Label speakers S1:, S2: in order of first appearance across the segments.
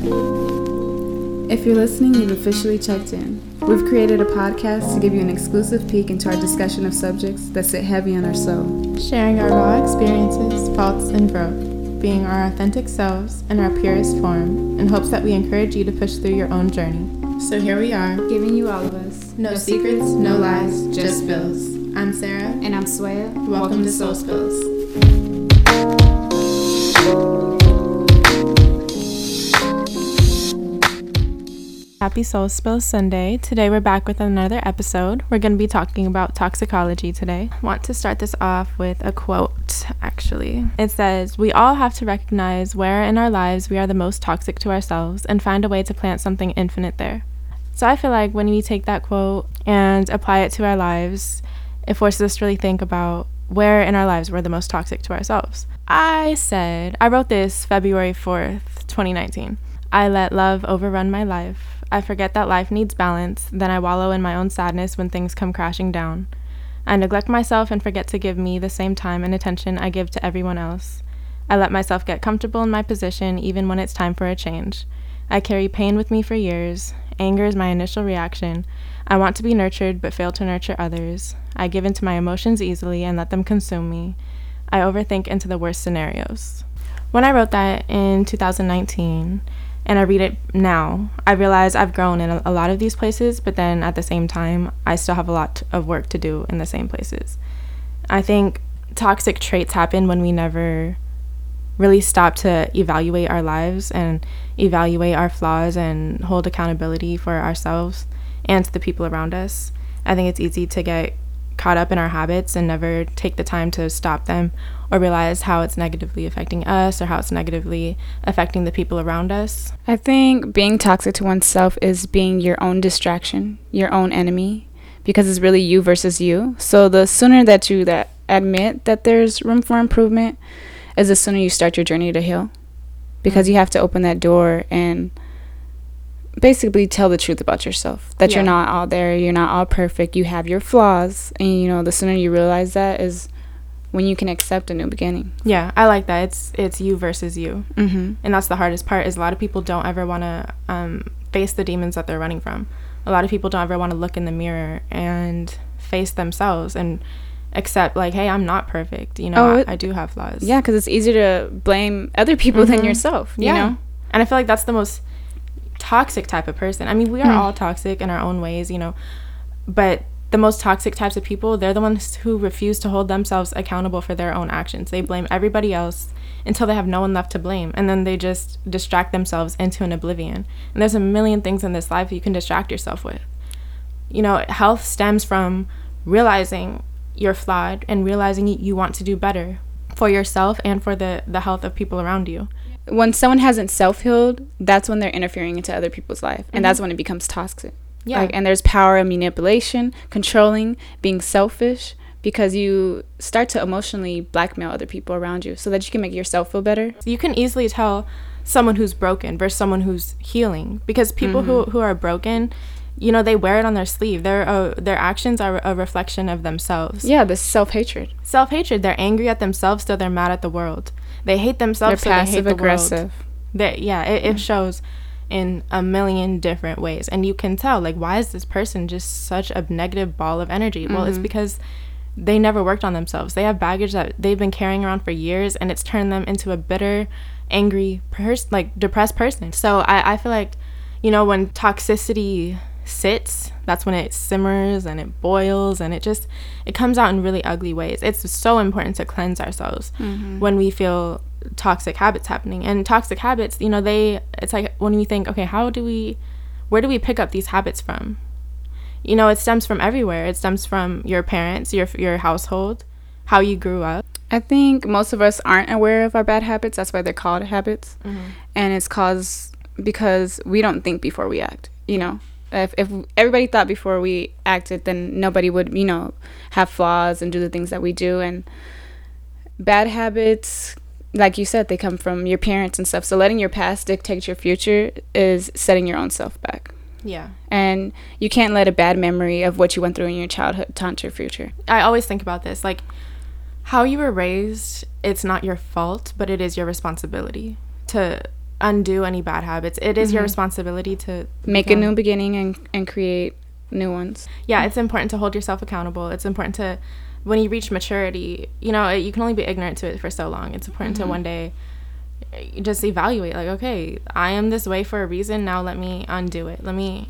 S1: If you're listening, you've officially checked in. We've created a podcast to give you an exclusive peek into our discussion of subjects that sit heavy on our soul.
S2: Sharing our raw experiences, faults, and growth, being our authentic selves in our purest form, in hopes that we encourage you to push through your own journey. So here we are,
S1: Giving you all of us.
S2: no secrets, no lies, just spills. I'm Sarah.
S1: And I'm Swaya.
S2: Welcome to Soul Spills. Happy Soul Spills Sunday. Today we're back with another episode. We're going to be talking about toxicology today. I want to start this off with a quote, actually. It says, We all have to recognize where in our lives we are the most toxic to ourselves and find a way to plant something infinite there. So I feel like when we take that quote and apply it to our lives, it forces us to really think about where in our lives we're the most toxic to ourselves. I said, I wrote this February 4th, 2019. I let love overrun my life. I forget that life needs balance, then I wallow in my own sadness when things come crashing down. I neglect myself and forget to give me the same time and attention I give to everyone else. I let myself get comfortable in my position even when it's time for a change. I carry pain with me for years. Anger is my initial reaction. I want to be nurtured but fail to nurture others. I give into my emotions easily and let them consume me. I overthink into the worst scenarios. When I wrote that in 2019, and I read it now, I realize I've grown in a, a lot of these places, but then at the same time, I still have a lot of work to do in the same places. I think toxic traits happen when we never really stop to evaluate our lives and evaluate our flaws and hold accountability for ourselves and to the people around us. I think it's easy to get caught up in our habits and never take the time to stop them or realize how it's negatively affecting us or how it's negatively affecting the people around us.
S1: I think being toxic to oneself is being your own distraction, your own enemy, because it's really you versus you. So the sooner that you that admit that there's room for improvement is the sooner you start your journey to heal. Because mm. you have to open that door and basically tell the truth about yourself. That you're not all there, you're not all perfect, you have your flaws, and you know, the sooner you realize that is when you can accept a new beginning.
S2: Yeah, I like that. It's it's you versus you.
S1: Mhm.
S2: and that's the hardest part is a lot of people don't ever want to um, face the demons that they're running from a lot of people don't ever want to look in the mirror and face themselves and accept like hey i'm not perfect you know
S1: Oh,
S2: I,
S1: it-
S2: I do have flaws
S1: Yeah, because it's easier to blame other people than
S2: Mhm.
S1: yourself. You
S2: yeah
S1: know.
S2: and i feel like that's the most toxic type of person. I mean we are
S1: Mm.
S2: all toxic in our own ways you know but the most toxic types of people they're the ones who refuse to hold themselves accountable for their own actions. They blame everybody else until they have no one left to blame and then they just distract themselves into an oblivion. And there's a million things in this life you can distract yourself with. You know health stems from realizing you're flawed and realizing you want to do better for yourself and for the the health of people around you
S1: When someone hasn't self healed, that's when they're interfering into other people's life, and that's when it becomes toxic.
S2: yeah.
S1: Like, and there's power in manipulation, controlling, being selfish, because you start to emotionally blackmail other people around you so that you can make yourself feel better.
S2: you can easily tell someone who's broken versus someone who's healing because people who, who are broken you know they wear it on their sleeve. Their uh, their actions are a reflection of themselves.
S1: Yeah, this self hatred.
S2: self-hatred. They're angry at themselves so they're mad at the world they hate
S1: They're
S2: themselves so they hate
S1: passive
S2: the world.
S1: aggressive.
S2: they, yeah it, it mm. shows in a million different ways. And you can tell like why is this person just such a negative ball of energy? Well it's mm-hmm. because they never worked on themselves. They have baggage that they've been carrying around for years and it's turned them into a bitter angry person like depressed person. So I, I feel like you know when toxicity sits. That's when it simmers and it boils and it just it comes out in really ugly ways. It's so important to cleanse ourselves mm-hmm. when we feel toxic habits happening. And toxic habits you know they it's like when we think okay how do we where do we pick up these habits from? You know it stems from everywhere. It stems from your parents your your household how you grew up.
S1: I think most of us aren't aware of our bad habits. That's why they're called habits. Mm-hmm. And it's caused because we don't think before we act. You know, if, if everybody thought before we acted, then nobody would, you know, have flaws and do the things that we do. And bad habits, like you said, they come from your parents and stuff. So letting your past dictate your future is setting your own self back.
S2: yeah
S1: And you can't let a bad memory of what you went through in your childhood taunt your future.
S2: I always think about this like how you were raised it's not your fault but it is your responsibility to undo any bad habits. It is your responsibility to
S1: Make a new beginning and, and create new ones.
S2: yeah, it's important to hold yourself accountable. It's important to, when you reach maturity, you know, you can only be ignorant to it for so long. It's important to one day uh, just evaluate, like, okay, I am this way for a reason. Now let me undo it. Let me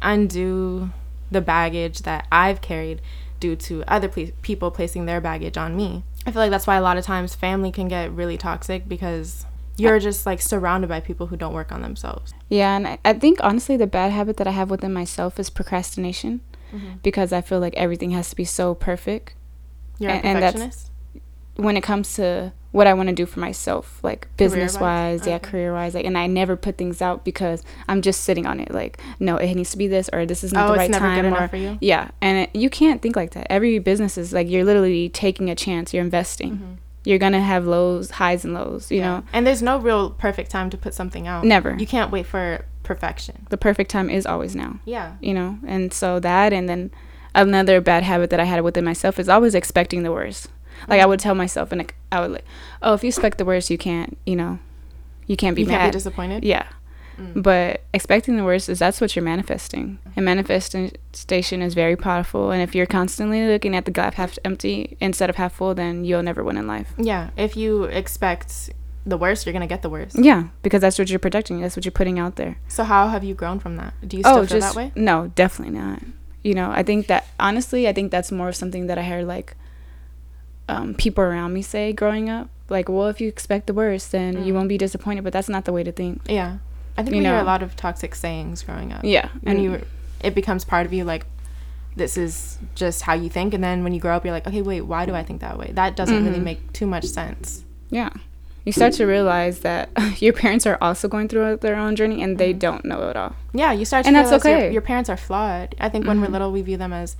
S2: undo the baggage that I've carried due to other ple- people placing their baggage on me. I feel like that's why a lot of times family can get really toxic because you're just like surrounded by people who don't work on themselves.
S1: Yeah, and I, I think honestly, the bad habit that I have within myself is procrastination mm-hmm. because I feel like everything has to be so perfect.
S2: You're a
S1: And- and that's-
S2: perfectionist.
S1: when it comes to what I want to do for myself, like business wise, yeah,
S2: Okay.
S1: career wise, like, and I never put things out because I'm just sitting on it. Like, no, it needs to be this, or this is not
S2: Oh,
S1: the
S2: it's
S1: right time,
S2: enough
S1: or
S2: for you?
S1: yeah, and it, you can't think like that. Every business is like you're literally taking a chance. You're investing. Mm-hmm. You're gonna have lows, highs, and lows. You know,
S2: And there's no real perfect time to put something out.
S1: Never.
S2: You can't wait for perfection.
S1: the perfect time is always now.
S2: Yeah.
S1: You know, and so that, and then another bad habit that I had within myself is always expecting the worst. Like
S2: Mm.
S1: I would tell myself, and I would like, oh, if you expect the worst, you can't. You know, you can't be
S2: You
S1: mad.
S2: can't be disappointed.
S1: Yeah.
S2: Mm.
S1: But expecting the worst is that's what you're manifesting. And manifestation is very powerful. And if you're constantly looking at the glass half empty instead of half full, then you'll never win in life.
S2: Yeah. If you expect the worst, you're gonna get the worst.
S1: Yeah, because that's what you're projecting. That's what you're putting out there.
S2: So how have you grown from that? Do you still feel that way?
S1: no, definitely not. You know, I think that honestly, I think that's more of something that I heard like um, people around me say growing up. Like, well, if you expect the worst, then you
S2: Mm.
S1: won't be disappointed. But that's not the way to think.
S2: Yeah. I think
S1: You
S2: we hear a lot of toxic sayings growing up.
S1: Yeah,
S2: And you it becomes part of you like this is just how you think and then when you grow up you're like, okay, wait, why do I think that way? That doesn't really
S1: Mhm.
S2: make too much sense.
S1: Yeah. You start to realize that your parents are also going through their own journey and
S2: Mm-hmm.
S1: they don't know it all.
S2: Yeah, you start to
S1: And that's
S2: realize your-
S1: okay.
S2: Your, parents are flawed. I think when we're
S1: Mhm.
S2: little, we view them as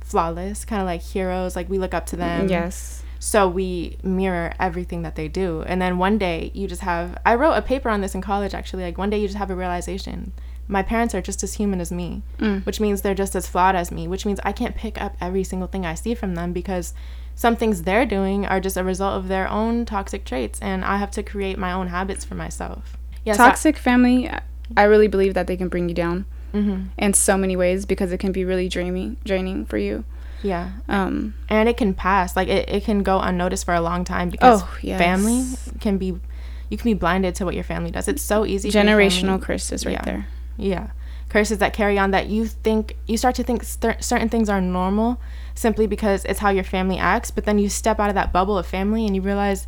S2: flawless, kind of like heroes. Like we look up to them.
S1: yes.
S2: So we mirror everything that they do. And then one day you just have. I wrote a paper on this in college actually. Like one day you just have a realization. My parents are just as human as me,
S1: Mm.
S2: which means they're just as flawed as me, which means I can't pick up every single thing I see from them because some things they're doing are just a result of their own toxic traits. And I have to create my own habits for myself. Yes,
S1: Toxic family, I- I really believe that they can bring you down
S2: hmm
S1: in so many ways because it can be really draining, draining for you.
S2: Yeah.
S1: Um,
S2: and it can pass like it, it can go unnoticed for a long time because
S1: Oh, yes.
S2: family can be you can be blinded to what your family does it's so easy
S1: generational curses right
S2: Yeah.
S1: there.
S2: yeah curses that carry on that you think you start to think cer- certain things are normal simply because it's how your family acts but then you step out of that bubble of family and you realize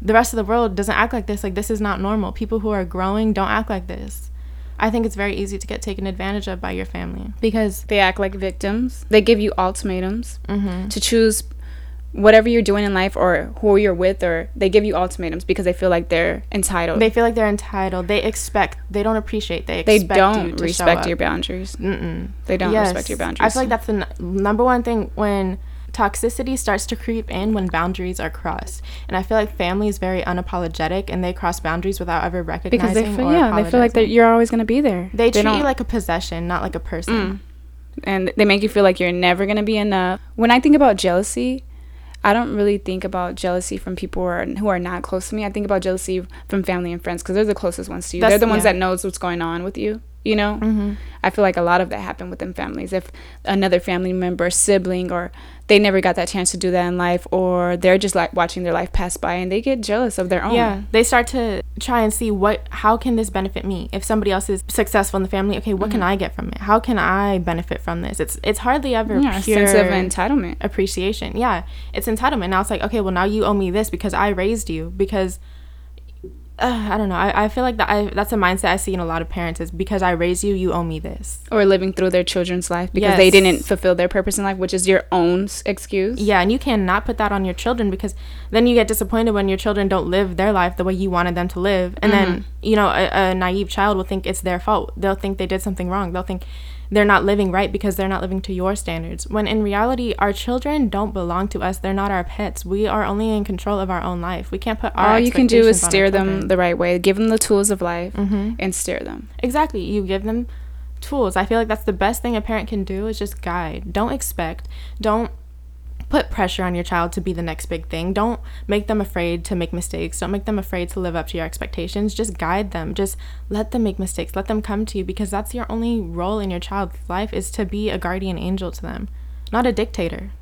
S2: the rest of the world doesn't act like this like this is not normal people who are growing don't act like this i think it's very easy to get taken advantage of by your family because
S1: They act like victims. They give you ultimatums
S2: mhm.
S1: to choose whatever you're doing in life or who you're with, or they give you ultimatums because they feel like they're entitled.
S2: They feel like they're entitled. They expect. They don't appreciate. They
S1: They
S2: expect you
S1: don't
S2: to
S1: respect your boundaries.
S2: Mm-mm.
S1: They don't
S2: Yes.
S1: respect your boundaries.
S2: I feel like that's the n- number one thing when toxicity starts to creep in when boundaries are crossed. And I feel like family is very unapologetic and they cross boundaries without ever recognizing
S1: because they feel yeah they feel like that you're always gonna be there.
S2: They treat
S1: don't-
S2: you like a possession, not like a person.
S1: Mm. and they make you feel like you're never gonna be enough. When I think about jealousy, I don't really think about jealousy from people who are, who are not close to me. I think about jealousy from family and friends because they're the closest ones to you.
S2: That's-
S1: they're the ones
S2: yeah.
S1: that knows what's going on with you. You know,
S2: Mm-hmm.
S1: I feel like a lot of that happened within families. If another family member, sibling, or they never got that chance to do that in life, or they're just like watching their life pass by and they get jealous of their own.
S2: Yeah, they start to try and see what how can this benefit me? If somebody else is successful in the family, okay, what can I get from it? How can I benefit from this? It's it's hardly ever
S1: Mm-hmm. Yeah, a
S2: pure
S1: sense of entitlement.
S2: appreciation. Yeah, it's entitlement. Now it's like, okay, well now you owe me this because I raised you because uh, I don't know. I, I feel like that I, that's a mindset I see in a lot of parents is because I raised you, you owe me this.
S1: Or living through their children's life because they didn't fulfill their purpose in life, which is your own excuse.
S2: Yeah, and you cannot put that on your children because then you get disappointed when your children don't live their life the way you wanted them to live. And then, you know, a, a naive child will think it's their fault. They'll think they did something wrong. They'll think they're not living right because they're not living to your standards. When in reality, our children don't belong to us. They're not our pets. We are only in control of our own life. We can't put our
S1: All you can do is
S2: expectations on our
S1: steer them the right way, give them the tools of life,
S2: Mhm.
S1: and steer them.
S2: Exactly. You give them tools. I feel like that's the best thing a parent can do is just guide. Don't expect. Don't put pressure on your child to be the next big thing. Don't make them afraid to make mistakes. Don't make them afraid to live up to your expectations. Just guide them. Just let them make mistakes. Let them come to you because that's your only role in your child's life is to be a guardian angel to them, not a dictator.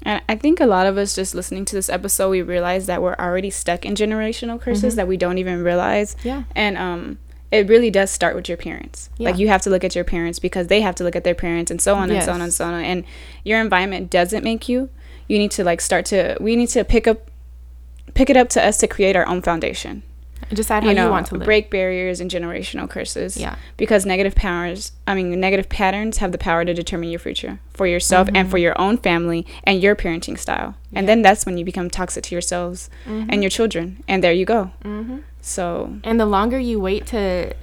S1: And I think a lot of us just listening to this episode, we realize that we're already stuck in generational curses mm-hmm. that we don't even realize.
S2: Yeah.
S1: And um it really does start with your parents. Yeah. Like you have to look at your parents because they have to look at their parents and so on yes. and so on and so on. And your environment doesn't make you. You need to like start to we need to pick up pick it up to us to create our own foundation
S2: decide how you, know, you want to live.
S1: break barriers and generational curses.
S2: Yeah.
S1: Because negative powers, I mean, negative patterns have the power to determine your future for yourself mm-hmm. and for mm-hmm. your own family and your parenting style. Yeah. And then that's when you become toxic to yourselves mm-hmm. and your children. And there you go.
S2: Mm-hmm.
S1: So.
S2: And the longer you wait to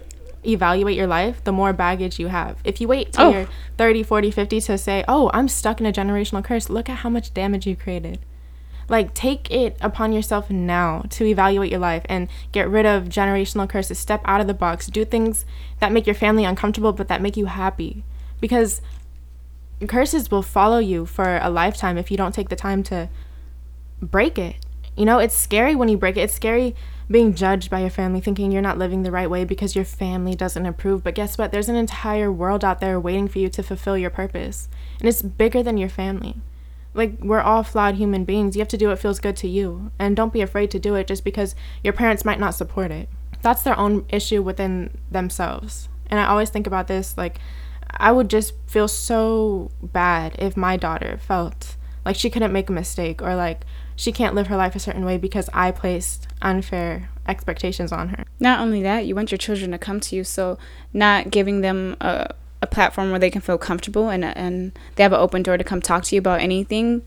S2: evaluate your life, the more baggage you have. If you wait till oh. you're 30, 40, 50 to say, oh, I'm stuck in a generational curse, look at how much damage you created. Like, take it upon yourself now to evaluate your life and get rid of generational curses. Step out of the box. Do things that make your family uncomfortable, but that make you happy. Because curses will follow you for a lifetime if you don't take the time to break it. You know, it's scary when you break it. It's scary being judged by your family, thinking you're not living the right way because your family doesn't approve. But guess what? There's an entire world out there waiting for you to fulfill your purpose. And it's bigger than your family like we're all flawed human beings. You have to do what feels good to you and don't be afraid to do it just because your parents might not support it. That's their own issue within themselves. And I always think about this like I would just feel so bad if my daughter felt like she couldn't make a mistake or like she can't live her life a certain way because I placed unfair expectations on her.
S1: Not only that, you want your children to come to you, so not giving them a a platform where they can feel comfortable and and they have an open door to come talk to you about anything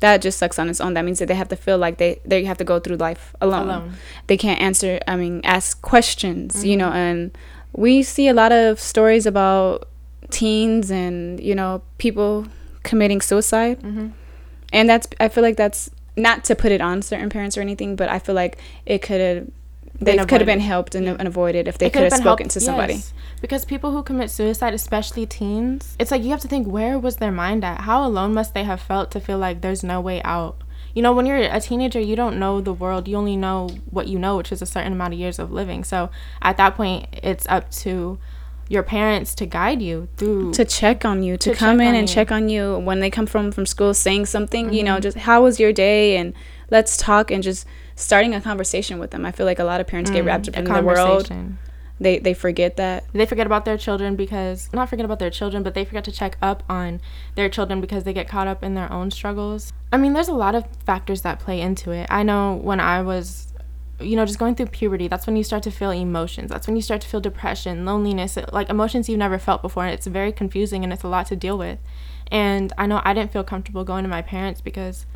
S1: that just sucks on its own that means that they have to feel like they they have to go through life alone, alone. they can't answer i mean ask questions mm-hmm. you know mm-hmm. and we see a lot of stories about teens and you know people committing suicide
S2: mm-hmm.
S1: and that's i feel like that's not to put it on certain parents or anything but i feel like it could have they could have been helped and, and, avoided if they could have spoken helped, to somebody. Yes.
S2: Because people who commit suicide, especially teens, it's like you have to think where was their mind at? How alone must they have felt to feel like there's no way out? You know, when you're a teenager, you don't know the world. You only know what you know, which is a certain amount of years of living. So at that point, it's up to your parents to guide you through
S1: to check on you to, to come in and you. check on you when they come from from school saying something mm-hmm. you know mm-hmm. just how was your day and let's talk and just starting a conversation with them. I feel like a lot of parents mm, get wrapped up in the world. They they forget that.
S2: They forget about their children because not forget about their children, but they forget to check up on their children because they get caught up in their own struggles. I mean, there's a lot of factors that play into it. I know when I was you know, just going through puberty, that's when you start to feel emotions. That's when you start to feel depression, loneliness, like emotions you've never felt before. And it's very confusing and it's a lot to deal with. And I know I didn't feel comfortable going to my parents because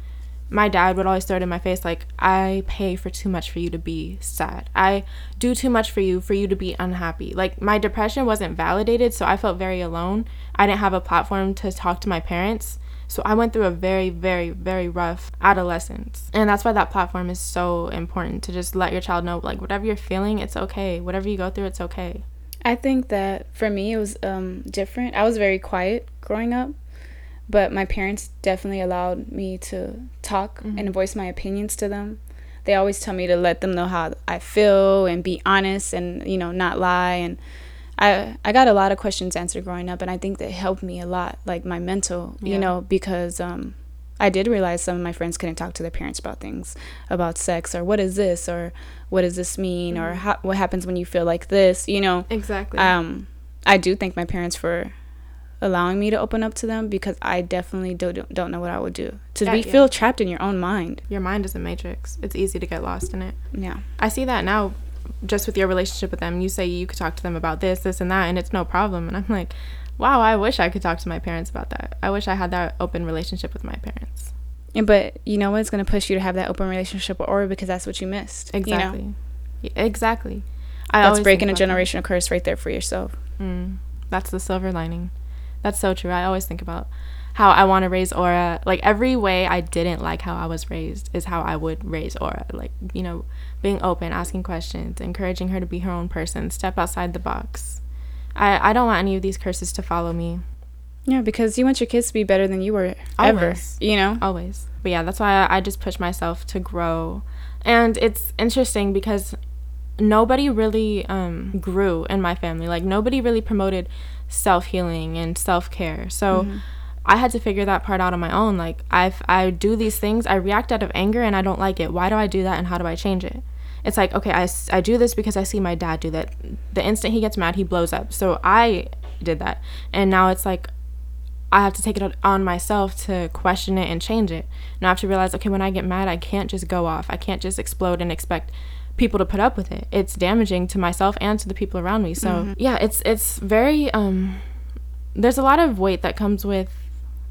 S2: my dad would always throw it in my face like i pay for too much for you to be sad i do too much for you for you to be unhappy like my depression wasn't validated so i felt very alone i didn't have a platform to talk to my parents so i went through a very very very rough adolescence and that's why that platform is so important to just let your child know like whatever you're feeling it's okay whatever you go through it's okay
S1: i think that for me it was um, different i was very quiet growing up but my parents definitely allowed me to talk mm-hmm. and voice my opinions to them. They always tell me to let them know how I feel and be honest and you know not lie and I I got a lot of questions answered growing up and I think that helped me a lot like my mental yeah. you know because um I did realize some of my friends couldn't talk to their parents about things about sex or what is this or what does this mean mm-hmm. or how, what happens when you feel like this you know
S2: exactly
S1: um I do thank my parents for allowing me to open up to them because I definitely don't don't know what I would do to yeah, be yeah. feel trapped in your own mind.
S2: Your mind is a matrix. It's easy to get lost in it.
S1: Yeah,
S2: I see that now. Just with your relationship with them, you say you could talk to them about this, this, and that, and it's no problem. And I'm like, wow, I wish I could talk to my parents about that. I wish I had that open relationship with my parents.
S1: But you know what's going to push you to have that open relationship with Aura because that's what you missed.
S2: Exactly. You know? yeah, exactly.
S1: I that's breaking a generational that. curse right there for yourself.
S2: Mm, that's the silver lining. That's so true. I always think about how I want to raise Aura. Like every way I didn't like how I was raised is how I would raise Aura. Like, you know, being open, asking questions, encouraging her to be her own person, step outside the box. I, I don't want any of these curses to follow me.
S1: Yeah, because you want your kids to be better than you were ever.
S2: Always.
S1: You know?
S2: always but yeah that's why I, I just push myself to grow and it's interesting because nobody really um, grew in my family like nobody really promoted self-healing and self-care so i had to figure that part out on my own like i i do these things i react out of anger and i don't like it why do i do that and how do i change it it's like okay I, I do this because i see my dad do that the instant he gets mad he blows up so i did that and now it's like I have to take it on myself to question it and change it. Now I have to realize, okay, when I get mad, I can't just go off. I can't just explode and expect people to put up with it. It's damaging to myself and to the people around me. So yeah, it's it's very um there's a lot of weight that comes with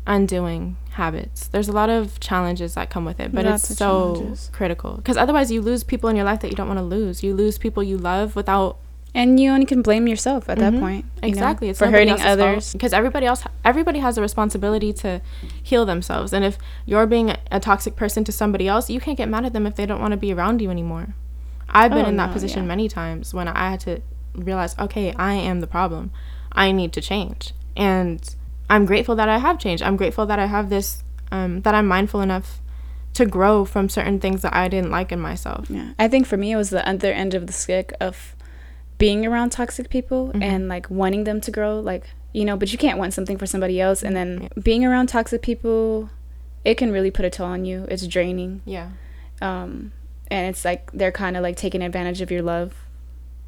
S2: undoing habits. There's a lot of challenges that come with it, but
S1: Lots
S2: it's so
S1: challenges.
S2: critical because otherwise you lose people in your life that you don't want to lose. You lose people you love without
S1: And you only can blame yourself at that
S2: Mhm.
S1: point. you know,
S2: exactly it's
S1: for hurting others.
S2: because everybody else everybody has a responsibility to heal themselves and if you're being a toxic person to somebody else you can't get mad at them if they don't want to be around you anymore i've been
S1: Oh,
S2: in that
S1: no,
S2: position
S1: yeah.
S2: many times when i had to realize okay i am the problem i need to change and i'm grateful that i have changed i'm grateful that i have this um, that i'm mindful enough to grow from certain things that i didn't like in myself
S1: Yeah. I think for me, it was the other end of the stick of being around toxic people
S2: Mm-hmm.
S1: and like wanting them to grow. Like, you know, but you can't want something for somebody else. And then being around toxic people, it can really put a toll on you. It's draining.
S2: yeah
S1: Um, and it's like they're kind of like taking advantage of your love,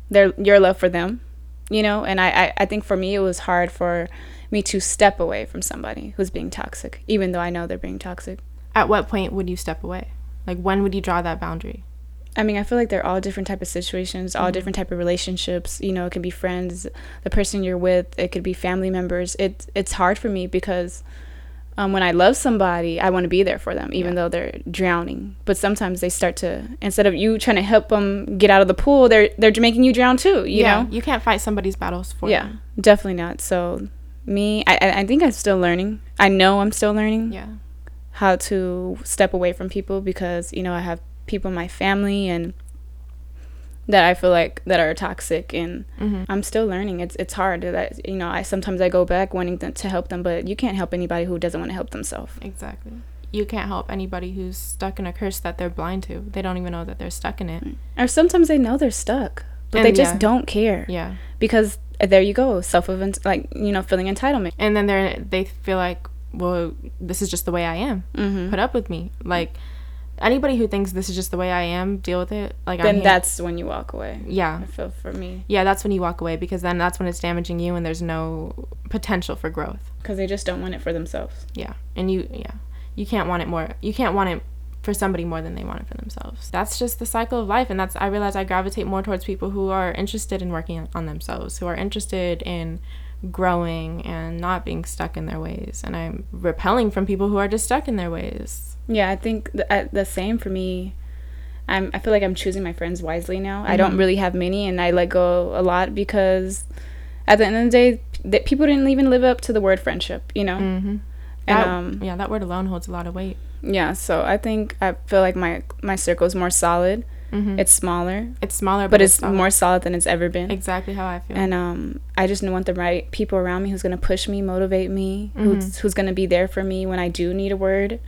S1: their your love for them, you know. And I, I I think for me, it was hard for me to step away from somebody who's being toxic, even though I know they're being toxic.
S2: at what point would you step away like when would you draw that boundary
S1: I mean, I feel like they're all different type of situations, all different type of relationships. You know, it could be friends, the person you're with, it could be family members. It it's hard for me because um, when I love somebody, I want to be there for them, even
S2: Yeah.
S1: though they're drowning. But sometimes they start to instead of you trying to help them get out of the pool, they're they're making you drown too. You
S2: yeah
S1: know?
S2: you can't fight somebody's battles for you.
S1: Yeah,
S2: them
S1: definitely not. So me, I I think I'm still learning. I know I'm still learning
S2: yeah
S1: how to step away from people because you know I have people in my family and that I feel like that are toxic and
S2: hmm
S1: I'm still learning. It's it's hard that you know I sometimes I go back wanting them to help them, but you can't help anybody who doesn't want to help themselves.
S2: Exactly. You can't help anybody who's stuck in a curse that they're blind to. They don't even know that they're stuck in it.
S1: Or sometimes they know they're stuck, but
S2: And
S1: they just
S2: yeah.
S1: don't care
S2: Yeah.
S1: because there you go, self of like you know feeling entitlement.
S2: And then they're they feel like, well, this is just the way I am.
S1: Mm-hmm.
S2: Put up with me. Like anybody who thinks this is just the way I am, deal with it. Like I'm
S1: Then that's when you walk away.
S2: yeah.
S1: I feel for me
S2: Yeah, that's when you walk away because then that's when it's damaging you and there's no potential for growth.
S1: because they just don't want it for themselves.
S2: Yeah. And you yeah. You can't want it more. You can't want it for somebody more than they want it for themselves. That's just the cycle of life and that's I realize I gravitate more towards people who are interested in working on themselves, who are interested in growing and not being stuck in their ways. And I'm repelling from people who are just stuck in their ways.
S1: Yeah, I think the, uh, the same for me. I'm I feel like I'm choosing my friends wisely now. I don't
S2: Mhm.
S1: really have many, and I let go a lot because at the end of the day, that people didn't even live up to the word friendship. You know.
S2: Mhm.
S1: And,
S2: That-
S1: um,
S2: yeah, that word alone holds a lot of weight.
S1: Yeah, so I think I feel like my my circle is more solid.
S2: Mhm.
S1: It's smaller,
S2: it's smaller,
S1: but it's
S2: solid.
S1: more solid than it's ever been.
S2: exactly how I feel.
S1: And um, I just want the right people around me who's gonna push me, motivate me, who's
S2: Mhm.
S1: who's gonna be there for me when I do need a word.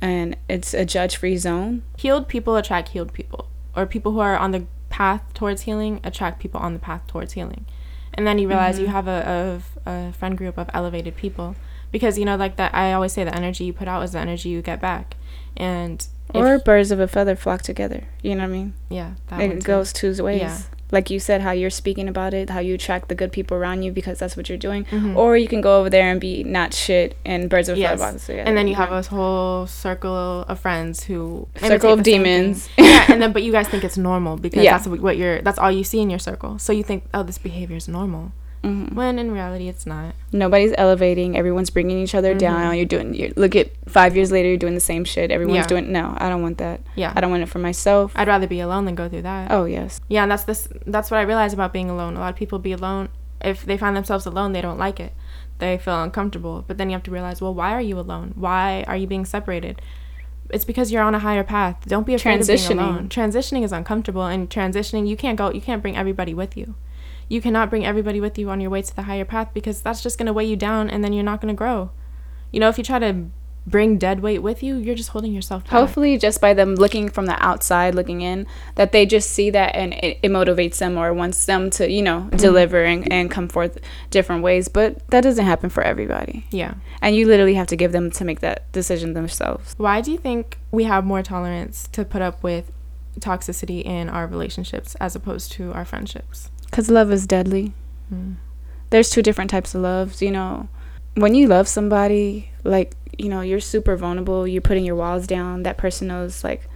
S1: And it's a judge-free zone.
S2: healed people attract healed people or people who are on the path towards healing attract people on the path towards healing and then you realize you
S1: Mhm.
S2: have a, a, a friend group of elevated people because you know like that i always say the energy you put out is the energy you get back and if-
S1: or birds of a feather flock together. You know what I mean?
S2: yeah
S1: it goes two ways.
S2: Yeah.
S1: Like you said, how you're speaking about it, how you attract the good people around you because that's what you're doing.
S2: Mhm.
S1: Or you can go over there and be not shit and birds of a
S2: Yes.
S1: feather flock together.
S2: and then you have a whole circle of friends who
S1: Circle of
S2: the same thing.
S1: demons.
S2: yeah and then but you guys think it's normal because
S1: Yeah.
S2: that's what you're that's all you see in your circle so you think oh this behavior is normal
S1: Mhm.
S2: when in reality it's not
S1: Nobody's elevating. Everyone's bringing each other
S2: Mhm.
S1: down. You're doing. You look at five years later. You're doing the same shit. Everyone's
S2: Yeah.
S1: doing. No, I don't want that.
S2: yeah
S1: I don't want it for myself.
S2: i'd rather be alone than go through that
S1: oh yes.
S2: Yeah, and that's this that's what I realize about being alone. A lot of people be alone if they find themselves alone, they don't like it. They feel uncomfortable. But then you have to realize, well, why are you alone? Why are you being separated? It's because you're on a higher path. Don't be afraid of being alone. Transitioning is uncomfortable and transitioning you can't go you can't bring everybody with you. You cannot bring everybody with you on your way to the higher path because that's just going to weigh you down and then you're not going to grow. You know, if you try to bring dead weight with you, you're just holding yourself back.
S1: Hopefully, just by them looking from the outside, looking in, that they just see that and it, it motivates them or wants them to, you know, mm-hmm. deliver and, and come forth different ways. But that doesn't happen for everybody.
S2: Yeah.
S1: And you literally have to give them to make that decision themselves.
S2: Why do you think we have more tolerance to put up with toxicity in our relationships as opposed to our friendships?
S1: Because love is deadly. Mm. There's two different types of loves. You know, when you love somebody, like you know you're super vulnerable you're putting your walls down that person knows like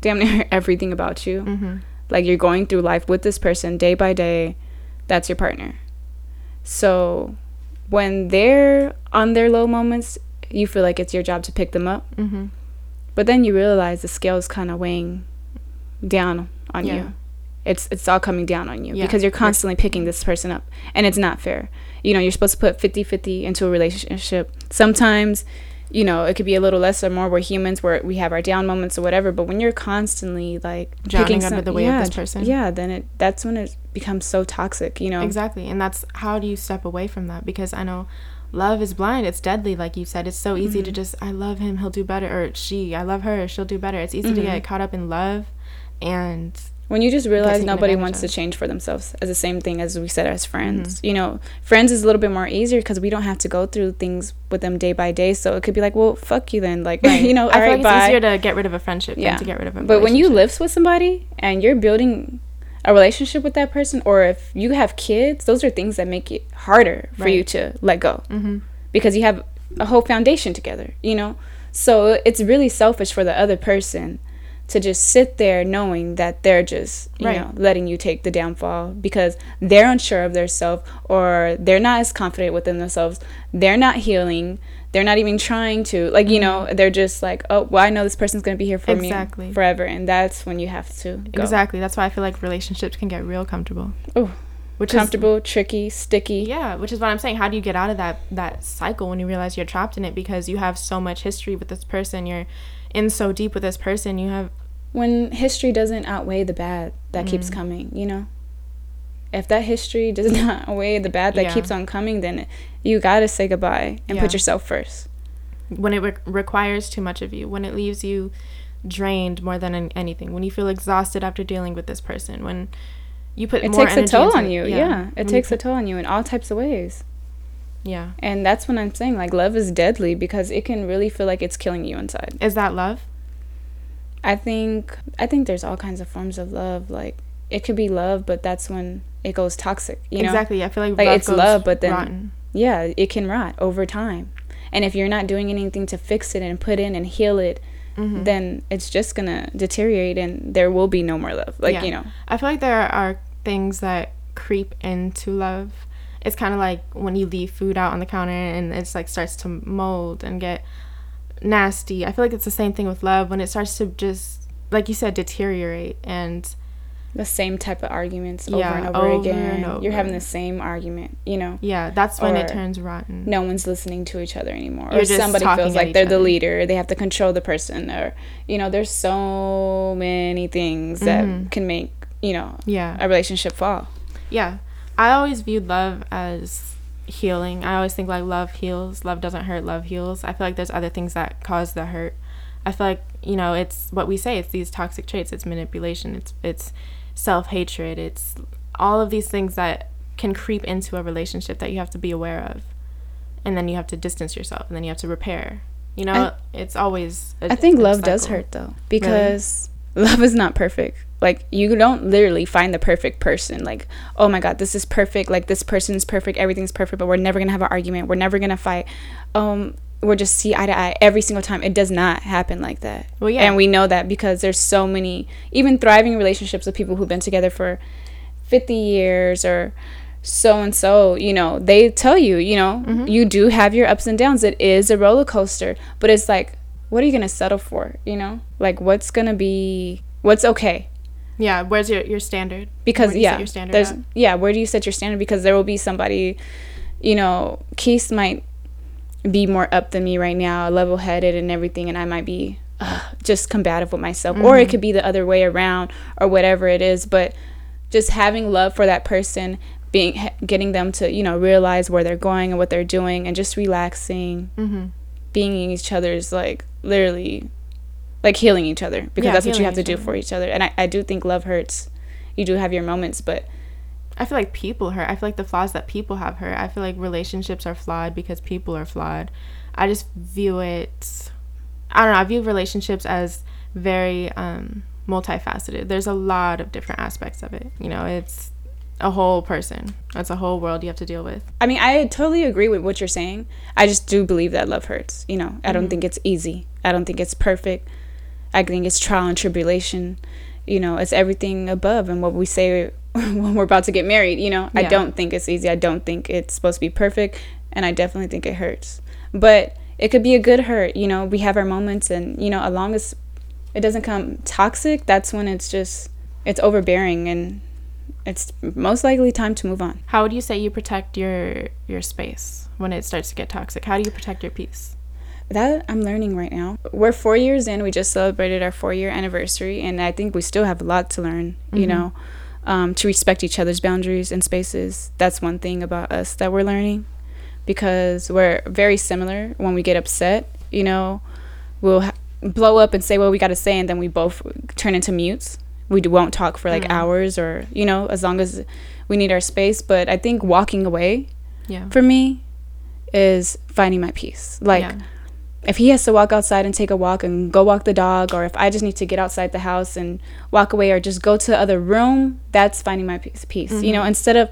S1: damn near everything about you mm-hmm. like you're going through life with this person day by day that's your partner so when they're on their low moments you feel like it's your job to pick them up mm-hmm. but then you realize the scale is kind of weighing down on yeah. you it's it's all coming down on you yeah. because you're constantly picking this person up and it's not fair you know you're supposed to put 50-50 into a relationship sometimes you know, it could be a little less or more. We're humans, where we have our down moments or whatever. But when you're constantly like
S2: drowning under some, the weight
S1: yeah,
S2: of this person,
S1: yeah, then it that's when it becomes so toxic. You know,
S2: exactly. And that's how do you step away from that? Because I know love is blind. It's deadly, like you said. It's so easy mm-hmm. to just I love him, he'll do better, or she, I love her, she'll do better. It's easy mm-hmm. to get caught up in love, and
S1: when you just realize nobody wants to change for themselves as the same thing as we said as friends mm-hmm. you know friends is a little bit more easier because we don't have to go through things with them day by day so it could be like well fuck you then like right. you know
S2: i feel right, like bye. it's easier to get rid of a friendship yeah. than to get rid of a
S1: but when you live with somebody and you're building a relationship with that person or if you have kids those are things that make it harder for right. you to let go mm-hmm. because you have a whole foundation together you know so it's really selfish for the other person to just sit there knowing that they're just you right. know letting you take the downfall because they're unsure of their self or they're not as confident within themselves. They're not healing. They're not even trying to like you know mm-hmm. they're just like oh well i know this person's going to be here for exactly. me forever and that's when you have to
S2: go. exactly. That's why i feel like relationships can get real comfortable.
S1: Oh which comfortable is, tricky sticky.
S2: Yeah which is what i'm saying. How do you get out of that that cycle when you realize you're trapped in it? Because you have so much history with this person. You're in so deep with this person. You have
S1: when history doesn't outweigh the bad that mm. keeps coming, you know? If that history does not outweigh the bad that yeah. keeps on coming, then you got to say goodbye and yeah. put yourself first.
S2: When it re- requires too much of you, when it leaves you drained more than anything, when you feel exhausted after dealing with this person, when you put
S1: it takes a toll on you. Yeah, yeah. it when takes a toll on you in all types of ways.
S2: Yeah,
S1: and that's when I'm saying like love is deadly because it can really feel like it's killing you inside.
S2: Is that love?
S1: I think I think there's all kinds of forms of love. Like it could be love, but that's when it goes toxic. You know
S2: exactly. I feel like
S1: like it's love, but then rotten. yeah, it can rot over time. And if you're not doing anything to fix it and put in and heal it, mm-hmm. then it's just gonna deteriorate, and there will be no more love. Like yeah. you know,
S2: I feel like there are things that creep into love. It's kind of like when you leave food out on the counter and it's like starts to mold and get nasty. I feel like it's the same thing with love when it starts to just like you said deteriorate and
S1: the same type of arguments yeah, over and over, over again. And over. You're having the same argument, you know.
S2: Yeah, that's when it turns rotten.
S1: No one's listening to each other anymore. You're or somebody feels like they're other. the leader, they have to control the person or you know, there's so many things that mm-hmm. can make, you know, yeah. a relationship fall.
S2: Yeah. I always viewed love as healing. I always think like love heals, love doesn't hurt, love heals. I feel like there's other things that cause the hurt. I feel like, you know, it's what we say, it's these toxic traits, it's manipulation, it's it's self-hatred, it's all of these things that can creep into a relationship that you have to be aware of. And then you have to distance yourself and then you have to repair. You know, I, it's always
S1: I think love cycle. does hurt though because? Love is not perfect. Like you don't literally find the perfect person. Like oh my god this is perfect. Like this person is perfect. Everything's perfect but we're never gonna have an argument. We're never gonna fight. Um we're just see eye to eye every single time. It does not happen like that. Well yeah. And we know that because there's so many even thriving relationships with people who've been together for 50 years or so and so, you know, they tell you, you know, mm-hmm. you do have your ups and downs. It is a roller coaster, but it's like, what are you going to settle for, you know? Like, what's going to be, what's okay?
S2: Yeah, where's your your standard?
S1: Because yeah, your standard there's at? yeah, where do you set your standard? Because there will be somebody, you know, Case might be more up than me right now, level headed and everything, and I might be uh, just combative with myself, mm-hmm. or it mm-hmm. could be the other way around, or whatever it is. But just having love for that person, being getting them to you know realize where they're going and what they're doing and just relaxing mm-hmm. Being in each other's like literally like healing each other because yeah, that's what you have to do other. for each other and I, I do think love hurts you do have your moments but
S2: I feel like people hurt. I feel like the flaws that people have hurt. I feel like relationships are flawed because people are flawed. I just view it I don't know, I view relationships as very um multifaceted. There's a lot of different aspects of it. You know, it's a whole person. That's a whole world you have to deal with.
S1: I mean, I totally agree with what you're saying. I just do believe that love hurts. You know, I don't mm-hmm. think it's easy. I don't think it's perfect. I think it's trial and tribulation. You know, it's everything above and what we say when we're about to get married. You know, yeah. I don't think it's easy. I don't think it's supposed to be perfect. And I definitely think it hurts. But it could be a good hurt. You know, we have our moments, and, you know, as long as it doesn't come toxic, that's when it's just, it's overbearing and it's most likely time to move on.
S2: How would you say you protect your your space when it starts to get toxic? How do you protect your peace?
S1: That I'm learning right now. We're four years in. We just celebrated our four year anniversary, and I think we still have a lot to learn. Mm-hmm. You know, um, to respect each other's boundaries and spaces. That's one thing about us that we're learning, because we're very similar. When we get upset, you know, we'll ha- blow up and say what we got to say, and then we both turn into mutes we won't talk for like mm. hours or you know as long as we need our space but i think walking away yeah. for me is finding my peace like yeah. if he has to walk outside and take a walk and go walk the dog or if i just need to get outside the house and walk away or just go to the other room that's finding my peace, peace. Mm-hmm. you know mm-hmm. instead of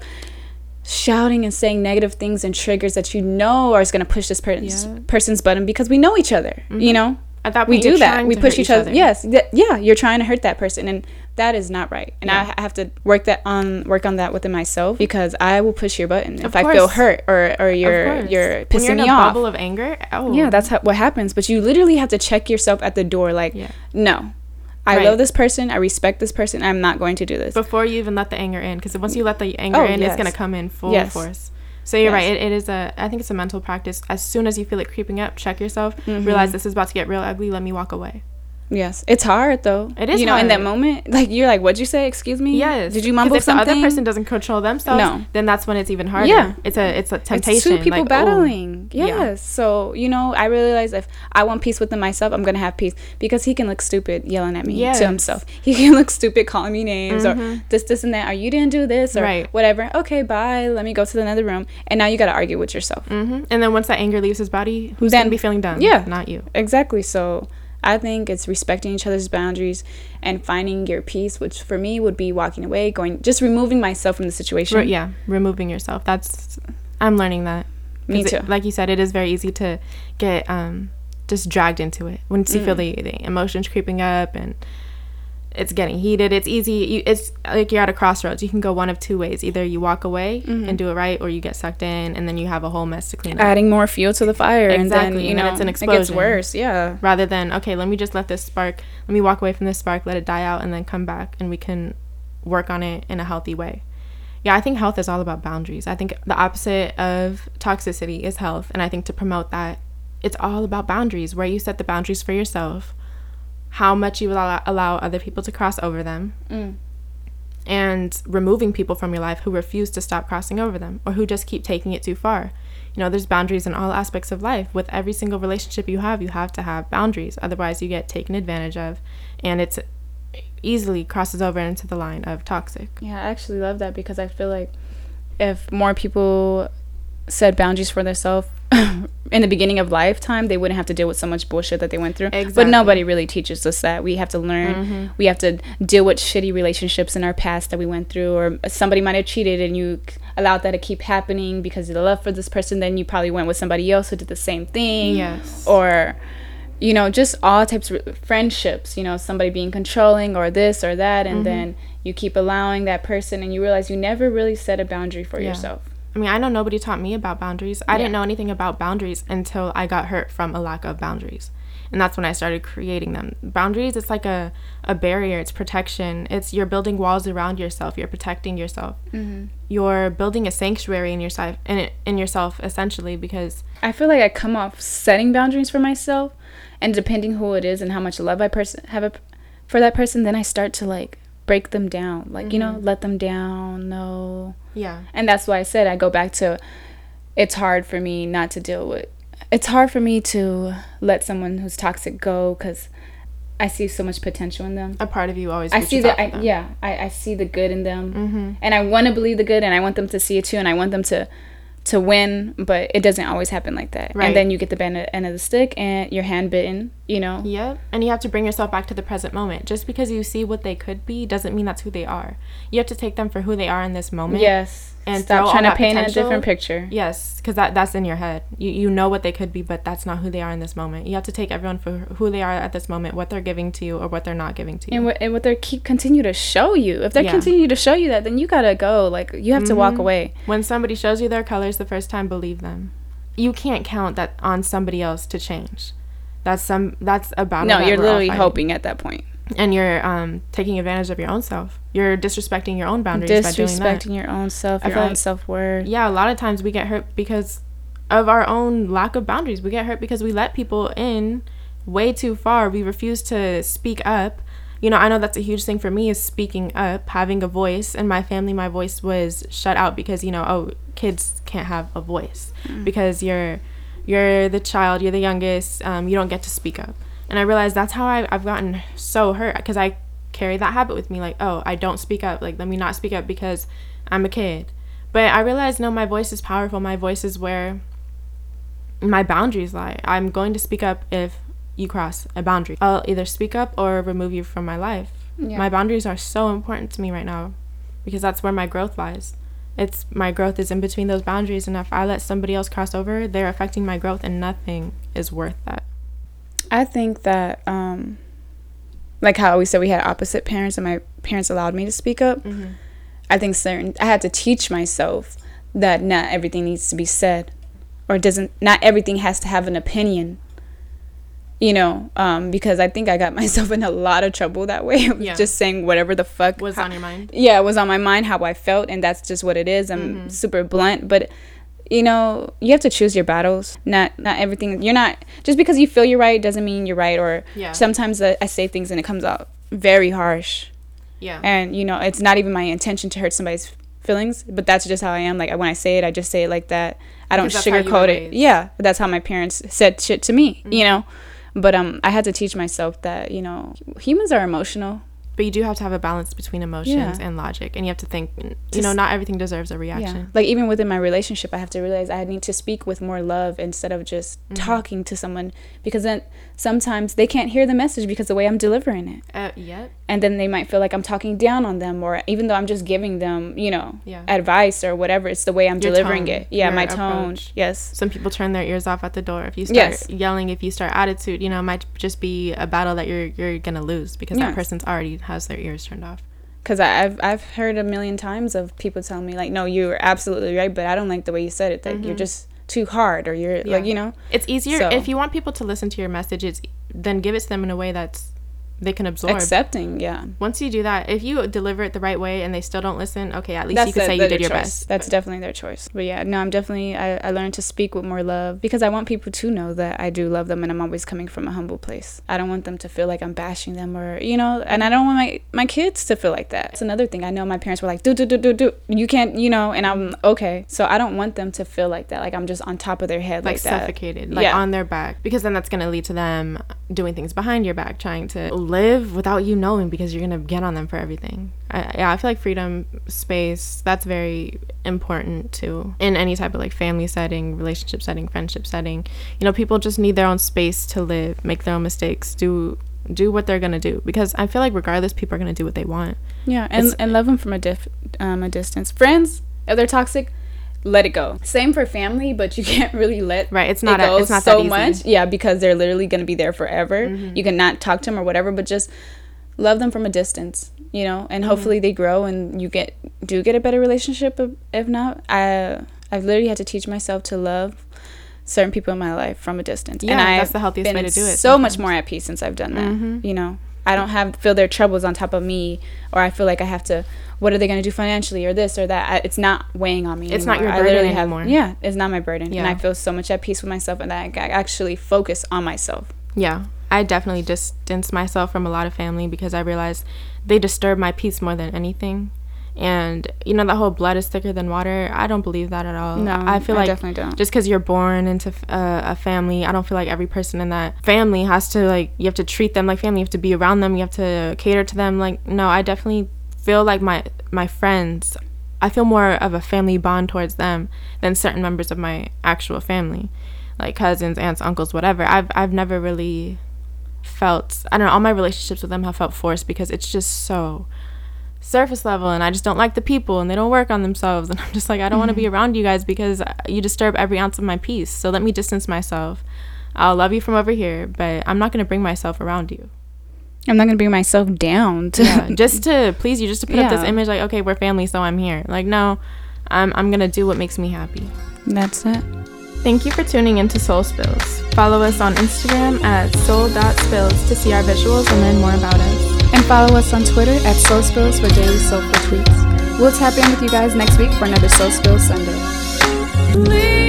S1: shouting and saying negative things and triggers that you know are going to push this per- yeah. person's button because we know each other mm-hmm. you know at that point, we do that. We push each other. other. Yes, th- yeah, you're trying to hurt that person, and that is not right. And yeah. I have to work that on work on that within myself because I will push your button of if course. I feel hurt or or you're you're pissing
S2: when you're
S1: me
S2: in
S1: a
S2: off. Bubble of anger. Oh,
S1: yeah, that's how, what happens. But you literally have to check yourself at the door. Like, yeah. no, I right. love this person. I respect this person. I'm not going to do this
S2: before you even let the anger in. Because once you let the anger oh, in, yes. it's gonna come in full yes. force. So you're yes. right. It, it is a. I think it's a mental practice. As soon as you feel it creeping up, check yourself. Mm-hmm. Realize this is about to get real ugly. Let me walk away.
S1: Yes, it's hard though. It is. You know, hard. in that moment, like you're like, "What'd you say? Excuse me."
S2: Yes.
S1: Did you mumble if something?
S2: If the other person doesn't control themselves, no. then that's when it's even harder. Yeah. It's a it's a temptation. It's
S1: two people like, battling. Yes. Yeah. So you know, I realize if I want peace within myself, I'm gonna have peace because he can look stupid yelling at me yes. to himself. He can look stupid calling me names mm-hmm. or this, this, and that. Or you didn't do this or right. whatever. Okay, bye. Let me go to another room. And now you got to argue with yourself.
S2: Mm-hmm. And then once that anger leaves his body, who's then, gonna be feeling done? Yeah, not you.
S1: Exactly. So I think it's respecting each other's boundaries and finding your peace, which for me would be walking away, going just removing myself from the situation.
S2: Re- yeah, removing yourself. That's I'm learning that.
S1: Me too.
S2: It, like you said, it is very easy to get um, just dragged into it once you mm. feel the, the emotions creeping up and it's getting heated. It's easy. You, it's like you're at a crossroads. You can go one of two ways. Either you walk away mm-hmm. and do it right, or you get sucked in, and then you have a whole mess to clean up.
S1: Adding more fuel to the fire, exactly. and then you know it's an explosion. It gets worse. Yeah.
S2: Rather than okay, let me just let this spark. Let me walk away from this spark, let it die out, and then come back, and we can work on it in a healthy way. Yeah, I think health is all about boundaries. I think the opposite of toxicity is health, and I think to promote that, it's all about boundaries. Where you set the boundaries for yourself how much you allow, allow other people to cross over them, mm. and removing people from your life who refuse to stop crossing over them or who just keep taking it too far. You know, there's boundaries in all aspects of life. With every single relationship you have, you have to have boundaries. Otherwise, you get taken advantage of, and it's easily crosses over into the line of toxic.
S1: Yeah, I actually love that because I feel like if more people set boundaries for themselves in the beginning of lifetime, they wouldn't have to deal with so much bullshit that they went through. Exactly. But nobody really teaches us that. We have to learn. Mm-hmm. We have to deal with shitty relationships in our past that we went through, or somebody might have cheated and you allowed that to keep happening because of the love for this person. Then you probably went with somebody else who did the same thing.
S2: Yes.
S1: Or, you know, just all types of friendships. You know, somebody being controlling or this or that, and mm-hmm. then you keep allowing that person, and you realize you never really set a boundary for yeah. yourself.
S2: I mean, I know nobody taught me about boundaries. I yeah. didn't know anything about boundaries until I got hurt from a lack of boundaries. And that's when I started creating them. Boundaries, it's like a, a barrier, it's protection. It's you're building walls around yourself, you're protecting yourself. Mm-hmm. You're building a sanctuary in yourself in, in yourself essentially because
S1: I feel like I come off setting boundaries for myself and depending who it is and how much love I person have a, for that person, then I start to like break them down. Like, you know, let them down. No.
S2: Yeah.
S1: And that's why I said I go back to it's hard for me not to deal with it's hard for me to let someone who's toxic go cuz I see so much potential in them.
S2: A part of you always.
S1: I see the I, yeah, I, I see the good in them.
S2: Mhm.
S1: And I want to believe the good and I want them to see it too and I want them to to win, but it doesn't always happen like that.
S2: Right.
S1: And then you get the end of the stick and you're hand bitten, you know.
S2: Yep. And you have to bring yourself back to the present moment. Just because you see what they could be doesn't mean that's who they are. You have to take them for who they are in this moment.
S1: Yes.
S2: And
S1: stop trying to paint a different picture.
S2: Yes, because that that's in your head. You you know what they could be, but that's not who they are in this moment. You have to take everyone for who they are at this moment, what they're giving to you or what they're not giving to you.
S1: And what and what they keep continue to show you. If they
S2: Yeah.
S1: continue to show you that, then you gotta go. Like you have to walk
S2: Mhm.
S1: away.
S2: when somebody shows you their colors the first time, believe them. You can't count that on somebody else to change. That's some that's a battle.
S1: No,
S2: that
S1: you're literally hoping at that point.
S2: And you're um taking advantage of your own self. You're disrespecting your own boundaries by doing that.
S1: Disrespecting your own self, your own
S2: like-
S1: self worth.
S2: yeah, a lot of times we get hurt because of our own lack of boundaries. We get hurt because we let people in way too far. We refuse to speak up. You know, I know that's a huge thing for me is speaking up, having a voice. In my family, my voice was shut out because, you know, oh, kids can't have a voice because you're you're the child, you're the youngest, um, you don't get to speak up. And I realized that's how I, I've gotten so hurt because I carry that habit with me. Like, oh, I don't speak up. Like, let me not speak up because I'm a kid. But I realized, no, my voice is powerful. My voice is where my boundaries lie. I'm going to speak up if you cross a boundary. I'll either speak up or remove you from my life.
S1: Yeah.
S2: My boundaries are so important to me right now because that's where my growth lies. It's my growth is in between those boundaries, and if I let somebody else cross over, they're affecting my growth, and nothing is worth that.
S1: I think that, um, like how we said we had opposite parents, and my parents allowed me to speak up. I think certain I had to teach myself that not everything needs to be said, or doesn't not everything has to have an opinion. You know, um, because I think I got myself in a lot of trouble that way. of
S2: Yeah.
S1: Just saying whatever the fuck
S2: Was
S1: how-
S2: on your mind?
S1: yeah, it was on my mind how I felt, and that's just what it is. I'm super blunt, but you know, you have to choose your battles. Not not everything. You're not just because you feel you're right doesn't mean you're right. Or
S2: Yeah.
S1: sometimes I, I say things and it comes out very harsh,
S2: Yeah.
S1: and you know, it's not even my intention to hurt somebody's feelings, but that's just how I am. Like when I say it, I just say it like that. I don't
S2: Because that's how you were
S1: sugarcoat it. Yeah, that's how my parents said shit to me. You know. But um, I had to teach myself that you know humans are emotional.
S2: But you do have to have a balance between emotions
S1: Yeah.
S2: and logic, and you have to think. You
S1: Just-
S2: know, not everything deserves a
S1: Yeah.
S2: reaction.
S1: Like even within my relationship, I have to realize I need to speak with more love instead of just mm-hmm. talking to someone because then sometimes they can't hear the message because the way I'm delivering it.
S2: Uh, yep.
S1: And then they might feel like I'm talking down on them or even though I'm just giving them, you know,
S2: Yeah.
S1: advice or whatever, it's the way I'm
S2: Your
S1: delivering
S2: tone,
S1: it. Yeah, my tone.
S2: approach.
S1: Yes.
S2: Some people turn their ears off at the door if you start
S1: Yes.
S2: yelling. If you start attitude, you know, it might just be a battle that you're you're gonna lose because
S1: Yes.
S2: that person's already has their ears turned off.
S1: Cuz I've I've heard a million times of people telling me like, "No, you're absolutely right, but I don't like the way you said it. That you're just too hard or you're like, you know."
S2: It's easier
S1: So-
S2: if you want people to listen to your message. It's then give it to them in a way that's they can absorb.
S1: Accepting, yeah.
S2: Once you do that, if you deliver it the right way and they still don't listen, okay, at least
S1: that's
S2: you can
S1: the-
S2: say
S1: their
S2: you did your
S1: choice.
S2: best.
S1: That's definitely their choice. But yeah, no, I'm definitely I, I learned to speak with more love because I want people to know that I do love them and I'm always coming from a humble place. I don't want them to feel like I'm bashing them or you know, and I don't want my my kids to feel like that. It's another thing. I know my parents were like, do do do do do. You can't, you know, and I'm okay. So I don't want them to feel like that. Like I'm just on top of their head
S2: like,
S1: like, that.
S2: suffocated, like
S1: Yeah.
S2: on their back, because then that's gonna lead to them doing things behind your back, trying to live without you knowing, because you're gonna get on them for everything. I, yeah, I feel like freedom, space, that's very important too in any type of like family setting, relationship setting, friendship setting. You know, people just need their own space to live, make their own mistakes, do do what they're gonna do, because I feel like regardless, people are gonna do what they want.
S1: Yeah, and
S2: It's-
S1: and love them from a diff um a distance. Friends, if they're toxic, let it go. Same for family, but you can't really let
S2: Right, it's
S1: it
S2: not a-
S1: go
S2: it's not
S1: so much. Yeah, because they're literally gonna be there forever.
S2: Mm-hmm.
S1: You cannot talk to them or whatever, but just love them from a distance. You know, and
S2: Mm-hmm.
S1: hopefully they grow and you get do get a better relationship. If, not, I I've literally had to teach myself to love certain people in my life from a distance.
S2: Yeah,
S1: and I
S2: that's the healthiest way to do it
S1: So much more at peace since I've done that.
S2: Mhm.
S1: You know, I don't have feel their troubles on top of me, or I feel like I have to. What are they going to do financially, or this or that? I, it's not weighing on me.
S2: It's not
S1: anymore.
S2: your
S1: I literally
S2: burden
S1: have-
S2: anymore.
S1: Yeah, it's not my burden, and I feel so much at peace with myself, and that I actually focus on myself.
S2: Yeah. I definitely distance myself from a lot of family because I realize they disturb my peace more than anything. And you know that whole blood is thicker than water. I don't believe that at all.
S1: No,
S2: I feel
S1: I
S2: like
S1: definitely don't.
S2: just because you're born into uh, a family, I don't feel like every person in that family has to like you have to treat them like family. You have to be around them. You have to cater to them. Like no, I definitely feel like my my friends. I feel more of a family bond towards them than certain members of my actual family, like cousins, aunts, uncles, whatever. I've I've never really felt I don't know all my relationships with them have felt forced because it's just so surface level and I just don't like the people and they don't work on themselves and I'm just like I don't want to be mm-hmm. around you guys because uh, you disturb every ounce of my peace. So let me distance myself. I'll love you from over here, but I'm not going to bring myself around you.
S1: I'm not gonna bring myself down to
S2: Yeah, just to please you, just to put up this image like okay, we're family, so I'm here. Like no, I'm I'm going to do what makes me happy.
S1: That's it.
S2: Thank you for tuning into Soul Spills. Follow us on Instagram at soul.spills to see our visuals and learn more about us.
S1: Follow us on Twitter at Soul Spills for daily soulful tweets. We'll tap in with you guys next week for another Soul Spills Sunday.